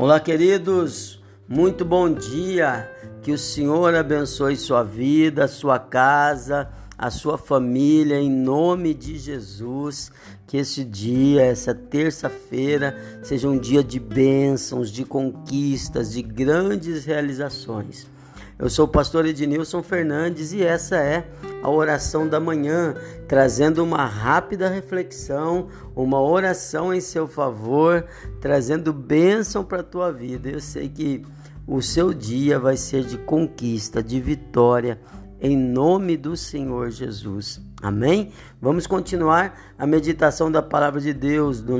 Olá, queridos, muito bom dia. Que o Senhor abençoe sua vida, sua casa, a sua família, em nome de Jesus. Que esse dia, essa terça-feira, seja um dia de bênçãos, de conquistas, de grandes realizações. Eu sou o pastor Ednilson Fernandes e essa é a oração da manhã, trazendo uma rápida reflexão, uma oração em seu favor, trazendo bênção para a tua vida. Eu sei que o seu dia vai ser de conquista, de vitória, em nome do Senhor Jesus. Amém? Vamos continuar a meditação da palavra de Deus no,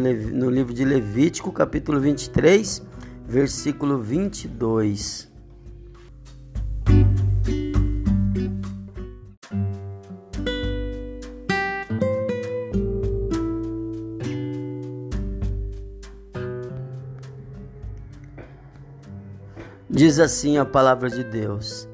livro de Levítico, capítulo 23, versículo 22. Diz assim a palavra de Deus: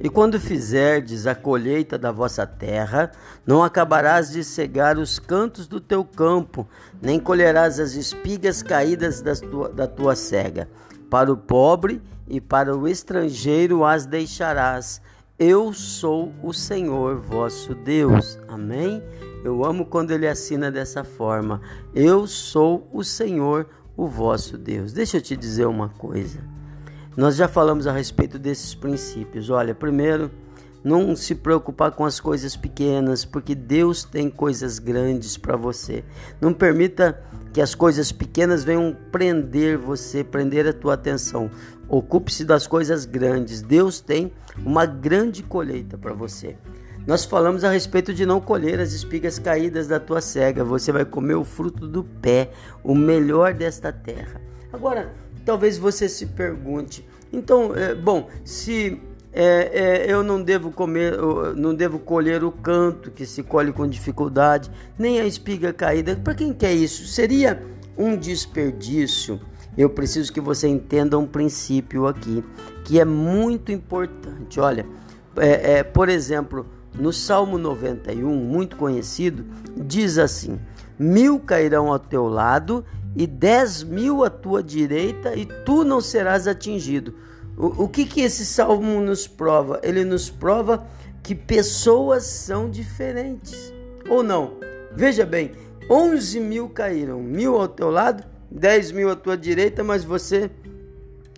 E quando fizerdes a colheita da vossa terra, não acabarás de cegar os cantos do teu campo, nem colherás as espigas caídas da tua, da tua cega. Para o pobre e para o estrangeiro as deixarás. Eu sou o Senhor vosso Deus. Amém? Eu amo quando ele assina dessa forma. Eu sou o Senhor, o vosso Deus. Deixa eu te dizer uma coisa. Nós já falamos a respeito desses princípios. Olha, primeiro, não se preocupar com as coisas pequenas, porque Deus tem coisas grandes para você. Não permita que as coisas pequenas venham prender você, prender a tua atenção. Ocupe-se das coisas grandes. Deus tem uma grande colheita para você. Nós falamos a respeito de não colher as espigas caídas da tua cega. Você vai comer o fruto do pé, o melhor desta terra. Agora, talvez você se pergunte: então, é, bom, se é, é, eu não devo comer, não devo colher o canto que se colhe com dificuldade, nem a espiga caída. Para quem quer isso? Seria um desperdício. Eu preciso que você entenda um princípio aqui que é muito importante. Olha, é, é, por exemplo, no Salmo 91, muito conhecido, diz assim: Mil cairão ao teu lado e dez mil à tua direita, e tu não serás atingido. O, o que, que esse salmo nos prova? Ele nos prova que pessoas são diferentes. Ou não? Veja bem, 11 mil caíram, mil ao teu lado, 10 mil à tua direita, mas você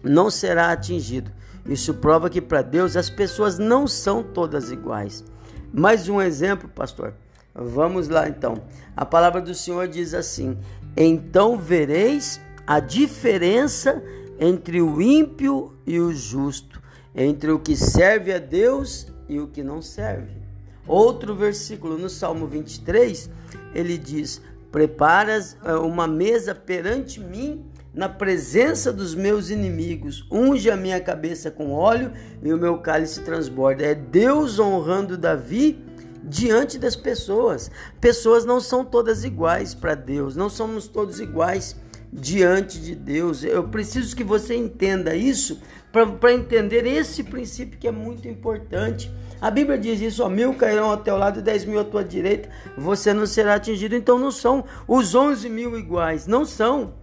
não será atingido. Isso prova que para Deus as pessoas não são todas iguais. Mais um exemplo, pastor. Vamos lá então. A palavra do Senhor diz assim: Então vereis a diferença entre o ímpio e o justo, entre o que serve a Deus e o que não serve. Outro versículo no Salmo 23, ele diz: Preparas eh, uma mesa perante mim na presença dos meus inimigos, unge a minha cabeça com óleo e o meu cálice transborda. É Deus honrando Davi diante das pessoas. Pessoas não são todas iguais para Deus, não somos todos iguais diante de Deus. Eu preciso que você entenda isso para entender esse princípio que é muito importante. A Bíblia diz isso: ó, mil cairão ao teu lado e dez mil à tua direita, você não será atingido. Então não são os onze mil iguais, não são.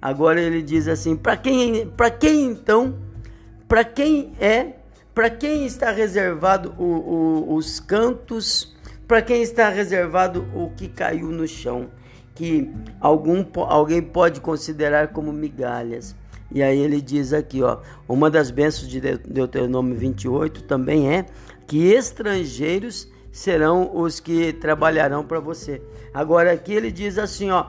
Agora ele diz assim: para quem, para quem então, para quem é para quem está reservado o, o, os cantos? Para quem está reservado o que caiu no chão? Que algum, alguém pode considerar como migalhas. E aí ele diz aqui, ó, uma das bênçãos de Deuteronômio 28 também é que estrangeiros serão os que trabalharão para você. Agora aqui ele diz assim, ó,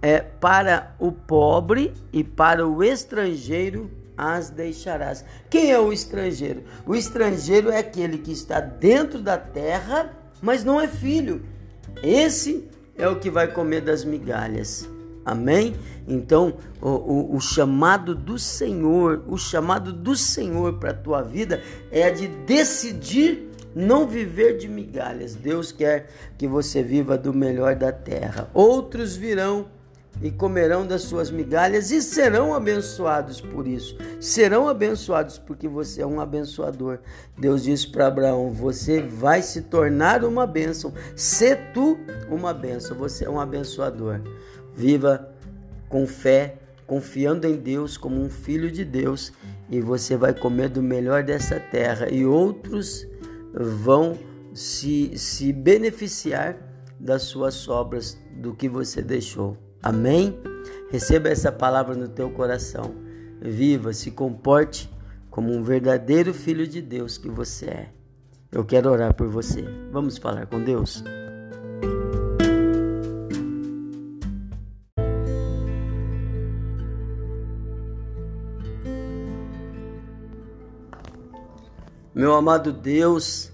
é para o pobre e para o estrangeiro as deixarás. Quem é o estrangeiro? O estrangeiro é aquele que está dentro da terra, mas não é filho. Esse é o que vai comer das migalhas. Amém? Então, o, o, o chamado do Senhor, o chamado do Senhor para a tua vida é de decidir não viver de migalhas. Deus quer que você viva do melhor da terra. Outros virão e comerão das suas migalhas e serão abençoados por isso. Serão abençoados porque você é um abençoador. Deus disse para Abraão: Você vai se tornar uma bênção. Se tu uma bênção, você é um abençoador. Viva com fé, confiando em Deus como um filho de Deus, e você vai comer do melhor dessa terra, e outros vão se, se beneficiar das suas sobras, do que você deixou. Amém? Receba essa palavra no teu coração. Viva, se comporte como um verdadeiro filho de Deus que você é. Eu quero orar por você. Vamos falar com Deus? Meu amado Deus,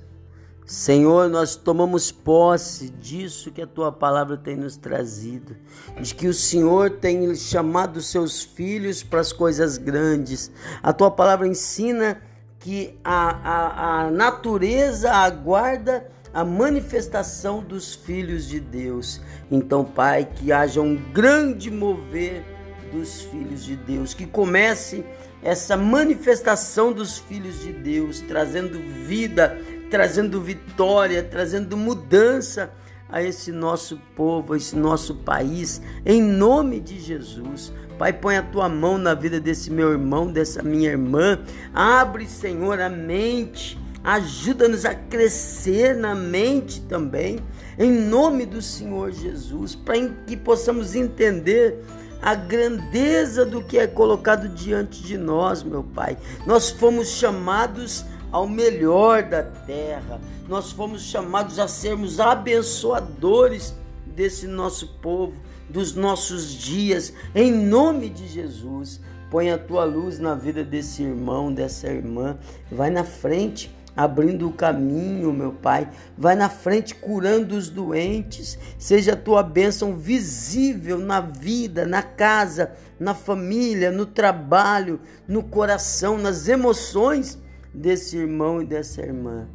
Senhor, nós tomamos posse disso que a tua palavra tem nos trazido, de que o Senhor tem chamado seus filhos para as coisas grandes. A tua palavra ensina que a, a, a natureza aguarda a manifestação dos filhos de Deus. Então, Pai, que haja um grande mover dos filhos de Deus, que comece essa manifestação dos filhos de Deus, trazendo vida, trazendo vitória, trazendo mudança a esse nosso povo, a esse nosso país, em nome de Jesus. Pai, põe a tua mão na vida desse meu irmão, dessa minha irmã. Abre, Senhor, a mente. Ajuda-nos a crescer na mente também, em nome do Senhor Jesus, para que possamos entender a grandeza do que é colocado diante de nós, meu Pai. Nós fomos chamados ao melhor da terra. Nós fomos chamados a sermos abençoadores desse nosso povo, dos nossos dias, em nome de Jesus. Põe a tua luz na vida desse irmão, dessa irmã. Vai na frente, abrindo o caminho, meu Pai. Vai na frente curando os doentes. Seja a tua bênção visível na vida, na casa, na família, no trabalho, no coração, nas emoções desse irmão e dessa irmã.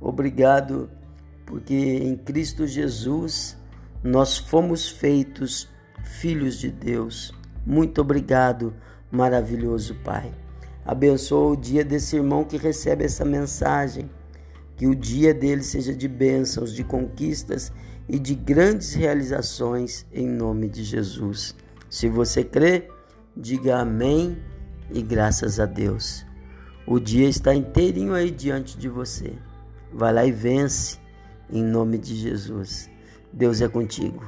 Obrigado, porque em Cristo Jesus nós fomos feitos filhos de Deus. Muito obrigado, maravilhoso Pai. Abençoa o dia desse irmão que recebe essa mensagem. Que o dia dele seja de bênçãos, de conquistas e de grandes realizações em nome de Jesus. Se você crê, diga amém e graças a Deus. O dia está inteirinho aí diante de você. Vai lá e vence em nome de Jesus. Deus é contigo.